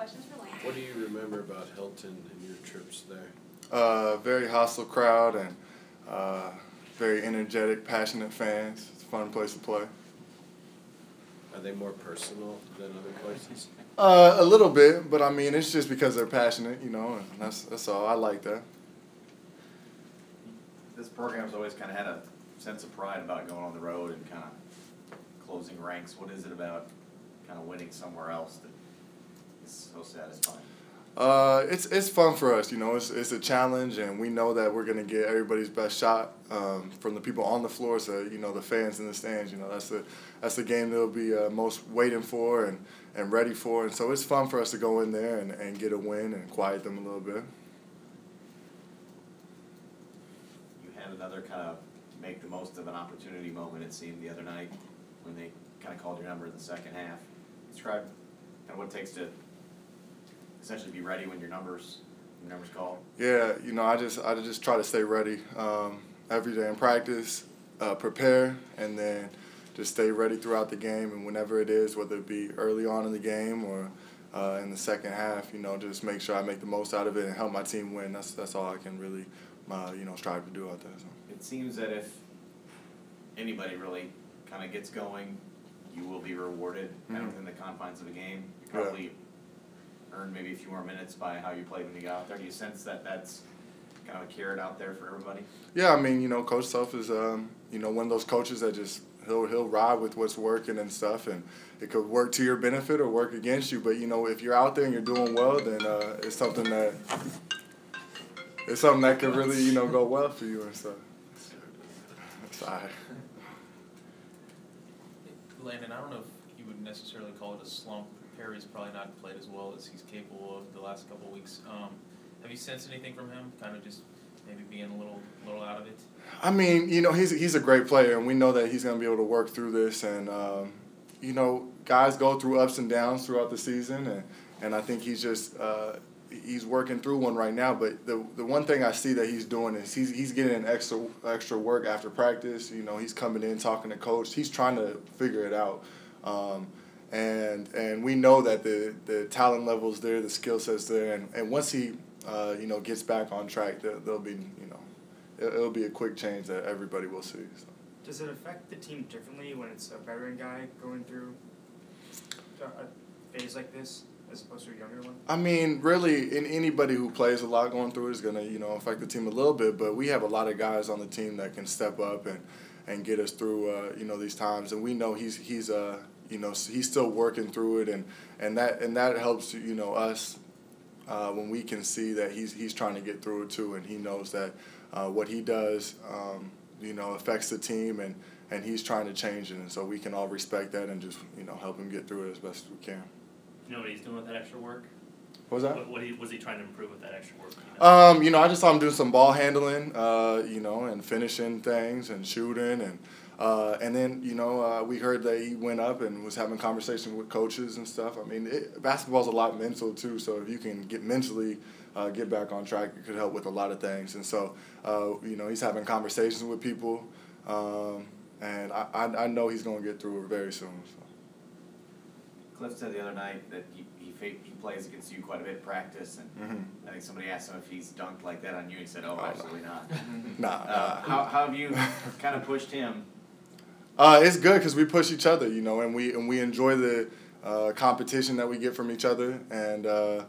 questions for Lane. What do you remember about Hilton and your trips there? Uh, very hostile crowd and uh, very energetic, passionate fans. It's a fun place to play. Are they more personal than other places? Uh, a little bit, but I mean, it's just because they're passionate, you know, and that's that's all. I like that. This program's always kind of had a sense of pride about going on the road and kind of closing ranks. What is it about kind of winning somewhere else that is so satisfying? Uh, it's it's fun for us, you know. It's it's a challenge, and we know that we're gonna get everybody's best shot um, from the people on the floor. So you know, the fans in the stands. You know, that's the that's the game they'll be uh, most waiting for and, and ready for. And so it's fun for us to go in there and, and get a win and quiet them a little bit. You had another kind of make the most of an opportunity moment, it seemed, the other night when they kind of called your number in the second half. Describe kind of what it takes to essentially be ready when your numbers your numbers called. Yeah, you know, I just I just try to stay ready um, every day in practice, uh, prepare, and then just stay ready throughout the game. And whenever it is, whether it be early on in the game or uh, in the second half, you know, just make sure I make the most out of it and help my team win. That's that's all I can really, uh, you know, strive to do out there. So. It seems that if anybody really kind of gets going, you will be rewarded kind of Mhm. within the confines of a game. You Yeah. Probably earn maybe a few more minutes by how you played when you got out there. Do you sense that that's kind of a carrot out there for everybody? Yeah, I mean, you know, Coach Self is, um, you know, one of those coaches that just he'll he'll ride with what's working and stuff, and it could work to your benefit or work against you. But you know, if you're out there and you're doing well, then uh, it's something that it's something that could really you know go well for you and stuff. Sorry. Landen, I don't know if you would necessarily call it a slump. Perry's probably not played as well as he's capable of the last couple of weeks. Um, have you sensed anything from him? Kind of just maybe being a little, little out of it. I mean, you know, he's he's a great player, and we know that he's going to be able to work through this. And um, you know, guys go through ups and downs throughout the season, and and I think he's just uh, he's working through one right now. But the the one thing I see that he's doing is he's he's getting an extra extra work after practice. You know, he's coming in talking to coach. He's trying to figure it out. Um, and and we know that the, the talent level's there, the skill set's there, and, and once he uh, you know gets back on track, there, there'll be you know it, it'll be a quick change that everybody will see. So. Does it affect the team differently when it's a veteran guy going through a a phase like this as opposed to a younger one? I mean, really, in anybody who plays a lot going through it is gonna, you know, affect the team a little bit. But we have a lot of guys on the team that can step up and, and get us through, uh, you know, these times. And we know he's he's uh, you know, he's still working through it, and, and that and that helps, you know, us uh, when we can see that he's he's trying to get through it too, and he knows that uh, what he does, um, you know, affects the team, and and he's trying to change it, and so we can all respect that and just, you know, help him get through it as best we can. You know what he's doing with that extra work? What was that? What, what he, was he trying to improve with that extra work? You know? Um, you know, I just saw him doing some ball handling, uh, you know, and finishing things and shooting and uh, and then you know uh, we heard that he went up and was having conversation with coaches and stuff. I mean, it, basketball's a lot mental too. So if you can get mentally uh, get back on track, it could help with a lot of things. And so uh, you know he's having conversations with people, um, and I, I, I know he's gonna get through it very soon. So. Cliff said the other night that he he, he plays against you quite a bit in practice, and Mhm. I think somebody asked him if he's dunked like that on you. And he said, "Oh, Oh, no. absolutely not." Nah, Uh, nah. how how have you kind of pushed him? Uh, it's good because we push each other, you know, and we and we enjoy the uh, competition that we get from each other, and uh,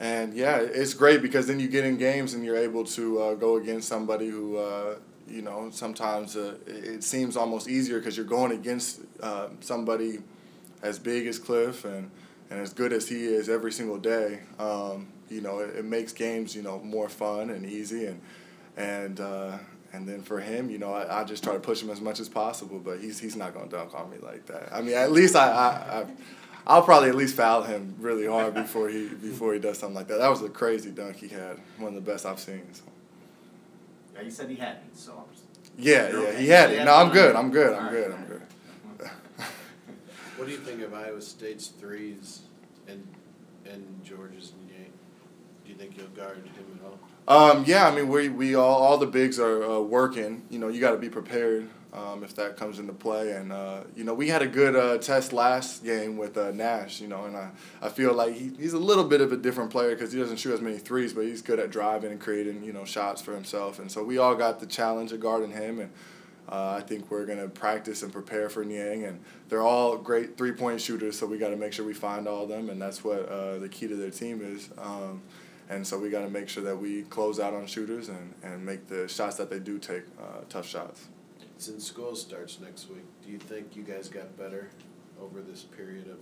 and yeah, it's great because then you get in games and you're able to uh, go against somebody who, uh, you know, sometimes uh, it seems almost easier because you're going against somebody as big as Cliff and and as good as he is every single day. Um, you know, it, it makes games you know more fun and easy and and. And then for him, you know, I, I just try to push him as much as possible, but he's he's not gonna dunk on me like that. I mean, at least I, I, I I'll probably at least foul him really hard before he before he does something like that. That was a crazy dunk he had, one of the best I've seen. So. Yeah, you said he hadn't, so I'm just. Yeah, yeah, okay? he had it. No, I'm good. I'm good. I'm good. I'm good. What do you think of Iowa State's threes and and Georges Niang? Do you think you'll guard him at all? Um, yeah, I mean, we, we all, all the bigs are uh, working. You know, you got to be prepared um, if that comes into play. And uh, you know, we had a good uh, test last game with uh, Nash. You know, and I, I feel like he, he's a little bit of a different player because he doesn't shoot as many threes, but he's good at driving and creating you know shots for himself. And so we all got the challenge of guarding him and. Uh, I think we're going to practice and prepare for Niang, and they're all great three point shooters, so we got to make sure we find all of them, and that's what uh, the key to their team is. Um, and so we got to make sure that we close out on shooters and, and make the shots that they do take uh, tough shots. Since school starts next week, do you think you guys got better over this period of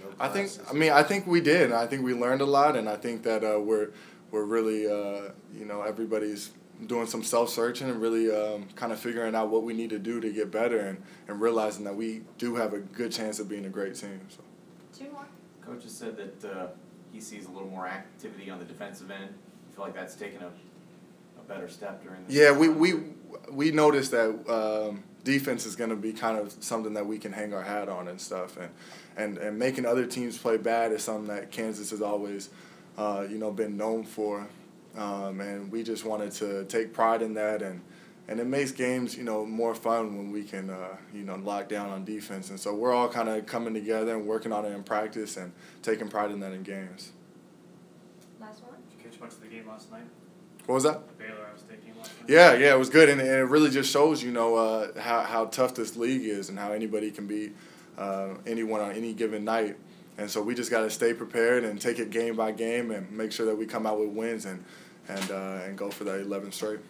no I think. I mean, I think we did. I think we learned a lot, and I think that uh, we're we're really, uh, you know, everybody's doing some self searching and really um, kind of figuring out what we need to do to get better, and, and realizing that we do have a good chance of being a great team. So. Two more. Coach has said that uh, he sees a little more activity on the defensive end. You feel like that's taken a, a better step during this? Yeah, we we we noticed that um, defense is going to be kind of something that we can hang our hat on and stuff, and and and making other teams play bad is something that Kansas has always, uh, you know, been known for, um, and we just wanted to take pride in that, and and it makes games you know more fun when we can uh, you know lock down on defense, and so we're all kind of coming together and working on it in practice and taking pride in that in games. Last one. Did you catch much of the game last night? What was that? Baylor Iowa State game last night? Yeah, yeah, it was good, and, and it really just shows, you know, uh, how how tough this league is, and how anybody can be uh, anyone on any given night. And so we just got to stay prepared and take it game by game, and make sure that we come out with wins and and uh, and go for that 11 straight.